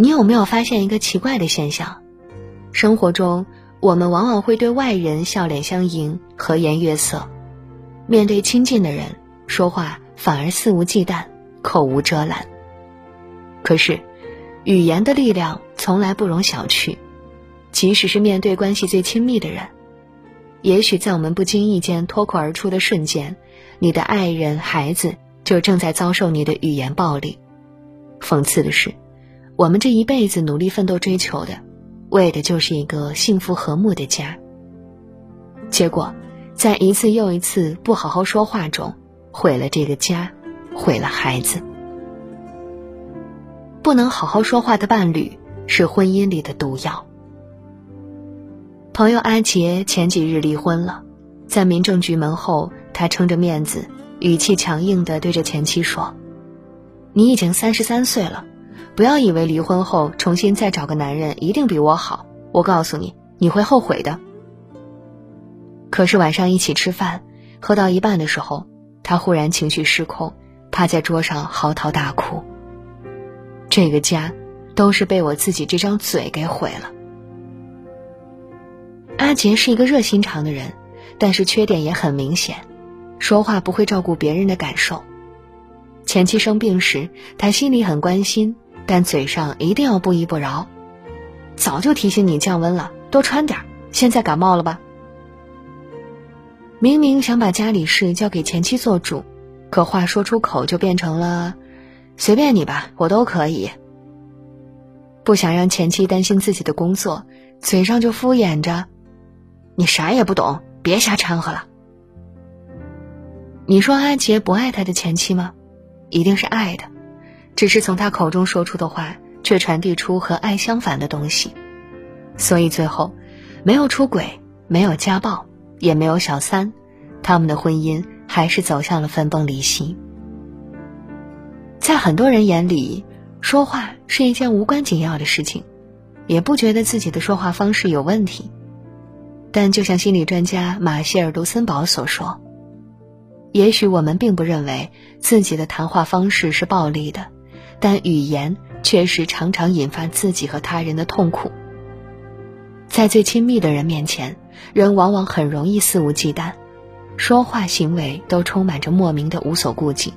你有没有发现一个奇怪的现象？生活中，我们往往会对外人笑脸相迎、和颜悦色，面对亲近的人说话反而肆无忌惮、口无遮拦。可是，语言的力量从来不容小觑，即使是面对关系最亲密的人，也许在我们不经意间脱口而出的瞬间，你的爱人、孩子就正在遭受你的语言暴力。讽刺的是，我们这一辈子努力奋斗追求的，为的就是一个幸福和睦的家。结果，在一次又一次不好好说话中，毁了这个家，毁了孩子。不能好好说话的伴侣是婚姻里的毒药。朋友阿杰前几日离婚了，在民政局门后，他撑着面子，语气强硬地对着前妻说：“你已经三十三岁了，不要以为离婚后重新再找个男人一定比我好。我告诉你，你会后悔的。”可是晚上一起吃饭，喝到一半的时候，他忽然情绪失控，趴在桌上嚎啕大哭。这个家，都是被我自己这张嘴给毁了。阿杰是一个热心肠的人，但是缺点也很明显，说话不会照顾别人的感受。前妻生病时，他心里很关心，但嘴上一定要不依不饶。早就提醒你降温了，多穿点现在感冒了吧？明明想把家里事交给前妻做主，可话说出口就变成了。随便你吧，我都可以。不想让前妻担心自己的工作，嘴上就敷衍着：“你啥也不懂，别瞎掺和了。”你说阿杰不爱他的前妻吗？一定是爱的，只是从他口中说出的话，却传递出和爱相反的东西。所以最后，没有出轨，没有家暴，也没有小三，他们的婚姻还是走向了分崩离析。在很多人眼里，说话是一件无关紧要的事情，也不觉得自己的说话方式有问题。但就像心理专家马歇尔·卢森堡所说，也许我们并不认为自己的谈话方式是暴力的，但语言确实常常引发自己和他人的痛苦。在最亲密的人面前，人往往很容易肆无忌惮，说话行为都充满着莫名的无所顾忌。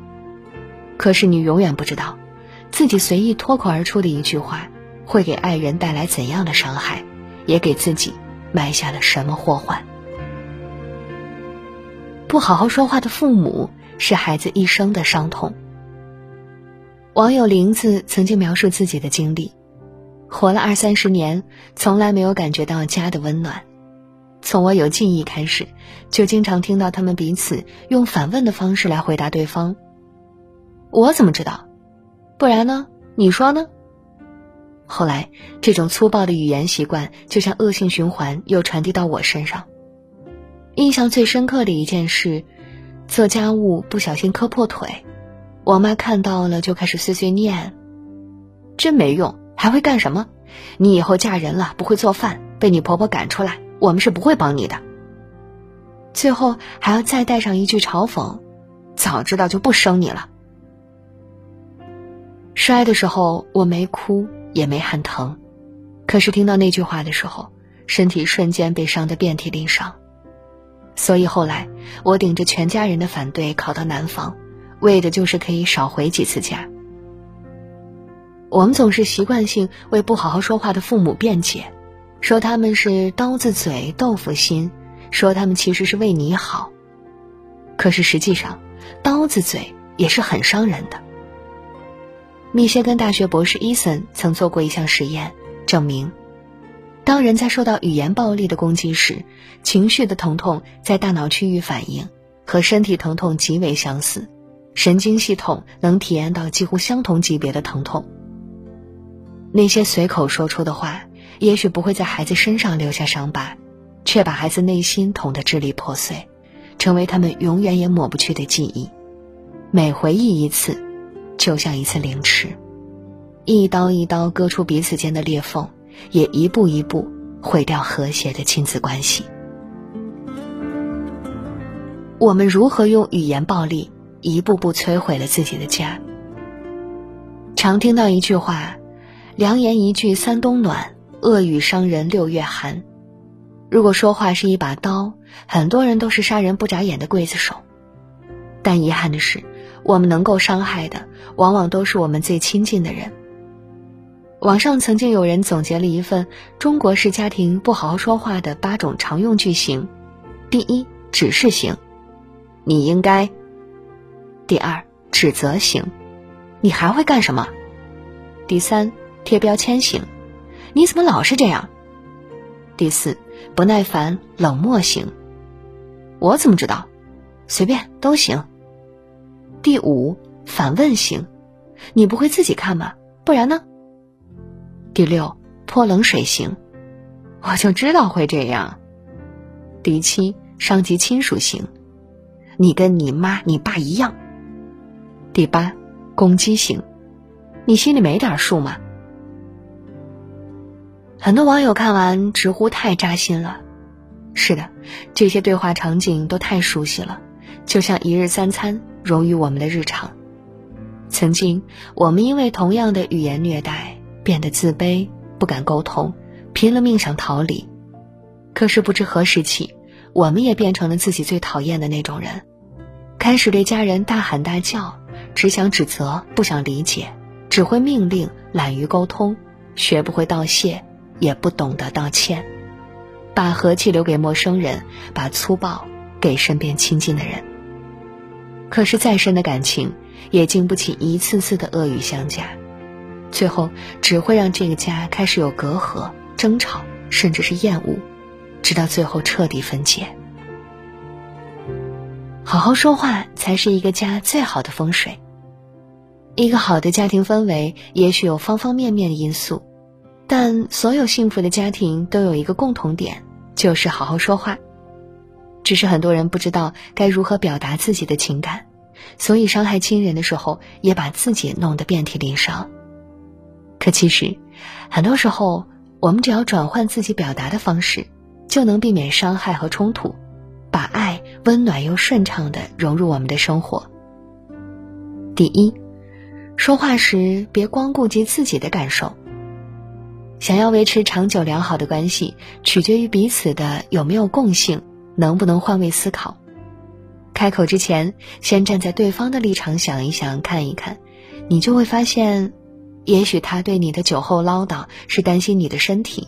可是你永远不知道，自己随意脱口而出的一句话，会给爱人带来怎样的伤害，也给自己埋下了什么祸患。不好好说话的父母，是孩子一生的伤痛。网友林子曾经描述自己的经历：活了二三十年，从来没有感觉到家的温暖。从我有记忆开始，就经常听到他们彼此用反问的方式来回答对方。我怎么知道？不然呢？你说呢？后来，这种粗暴的语言习惯就像恶性循环，又传递到我身上。印象最深刻的一件事，做家务不小心磕破腿，我妈看到了就开始碎碎念：“真没用，还会干什么？你以后嫁人了不会做饭，被你婆婆赶出来，我们是不会帮你的。”最后还要再带上一句嘲讽：“早知道就不生你了。”摔的时候我没哭也没喊疼，可是听到那句话的时候，身体瞬间被伤得遍体鳞伤。所以后来我顶着全家人的反对考到南方，为的就是可以少回几次家。我们总是习惯性为不好好说话的父母辩解，说他们是刀子嘴豆腐心，说他们其实是为你好。可是实际上，刀子嘴也是很伤人的。密歇根大学博士伊森曾做过一项实验，证明，当人在受到语言暴力的攻击时，情绪的疼痛在大脑区域反应和身体疼痛极为相似，神经系统能体验到几乎相同级别的疼痛。那些随口说出的话，也许不会在孩子身上留下伤疤，却把孩子内心捅得支离破碎，成为他们永远也抹不去的记忆。每回忆一次。就像一次凌迟，一刀一刀割出彼此间的裂缝，也一步一步毁掉和谐的亲子关系。我们如何用语言暴力一步步摧毁了自己的家？常听到一句话：“良言一句三冬暖，恶语伤人六月寒。如果说话是一把刀，很多人都是杀人不眨眼的刽子手。但遗憾的是，我们能够伤害的，往往都是我们最亲近的人。网上曾经有人总结了一份中国式家庭不好好说话的八种常用句型：第一，指示型，你应该；第二，指责型，你还会干什么？第三，贴标签型，你怎么老是这样？第四，不耐烦冷漠型，我怎么知道？随便都行。第五，反问型，你不会自己看吗？不然呢？第六，泼冷水型，我就知道会这样。第七，伤及亲属型，你跟你妈、你爸一样。第八，攻击型，你心里没点数吗？很多网友看完直呼太扎心了。是的，这些对话场景都太熟悉了，就像一日三餐融于我们的日常。曾经，我们因为同样的语言虐待。变得自卑，不敢沟通，拼了命想逃离。可是不知何时起，我们也变成了自己最讨厌的那种人，开始对家人大喊大叫，只想指责，不想理解，只会命令，懒于沟通，学不会道谢，也不懂得道歉，把和气留给陌生人，把粗暴给身边亲近的人。可是再深的感情，也经不起一次次的恶语相加。最后只会让这个家开始有隔阂、争吵，甚至是厌恶，直到最后彻底分解。好好说话才是一个家最好的风水。一个好的家庭氛围也许有方方面面的因素，但所有幸福的家庭都有一个共同点，就是好好说话。只是很多人不知道该如何表达自己的情感，所以伤害亲人的时候也把自己弄得遍体鳞伤。可其实，很多时候，我们只要转换自己表达的方式，就能避免伤害和冲突，把爱温暖又顺畅的融入我们的生活。第一，说话时别光顾及自己的感受。想要维持长久良好的关系，取决于彼此的有没有共性，能不能换位思考。开口之前，先站在对方的立场想一想，看一看，你就会发现。也许他对你的酒后唠叨是担心你的身体，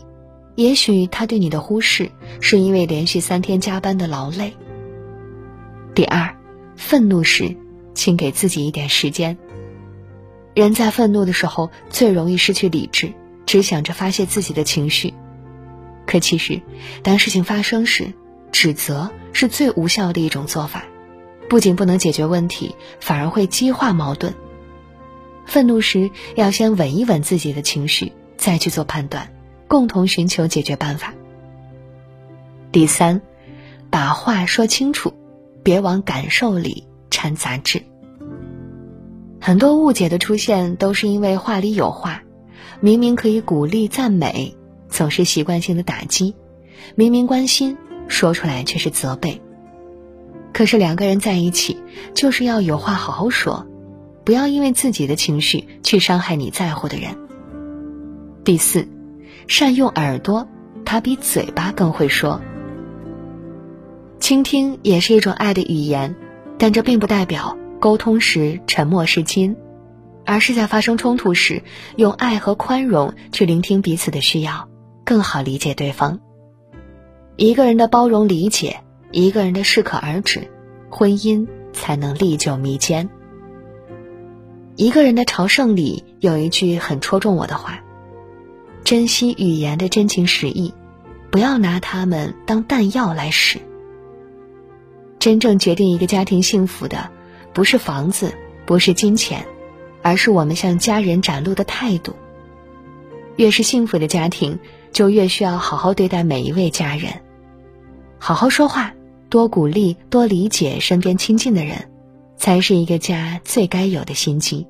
也许他对你的忽视是因为连续三天加班的劳累。第二，愤怒时，请给自己一点时间。人在愤怒的时候最容易失去理智，只想着发泄自己的情绪。可其实，当事情发生时，指责是最无效的一种做法，不仅不能解决问题，反而会激化矛盾。愤怒时，要先稳一稳自己的情绪，再去做判断，共同寻求解决办法。第三，把话说清楚，别往感受里掺杂质。很多误解的出现，都是因为话里有话，明明可以鼓励赞美，总是习惯性的打击；明明关心，说出来却是责备。可是两个人在一起，就是要有话好好说。不要因为自己的情绪去伤害你在乎的人。第四，善用耳朵，他比嘴巴更会说。倾听也是一种爱的语言，但这并不代表沟通时沉默是金，而是在发生冲突时，用爱和宽容去聆听彼此的需要，更好理解对方。一个人的包容理解，一个人的适可而止，婚姻才能历久弥坚。一个人的朝圣里有一句很戳中我的话：珍惜语言的真情实意，不要拿它们当弹药来使。真正决定一个家庭幸福的，不是房子，不是金钱，而是我们向家人展露的态度。越是幸福的家庭，就越需要好好对待每一位家人，好好说话，多鼓励，多理解身边亲近的人。才是一个家最该有的心机。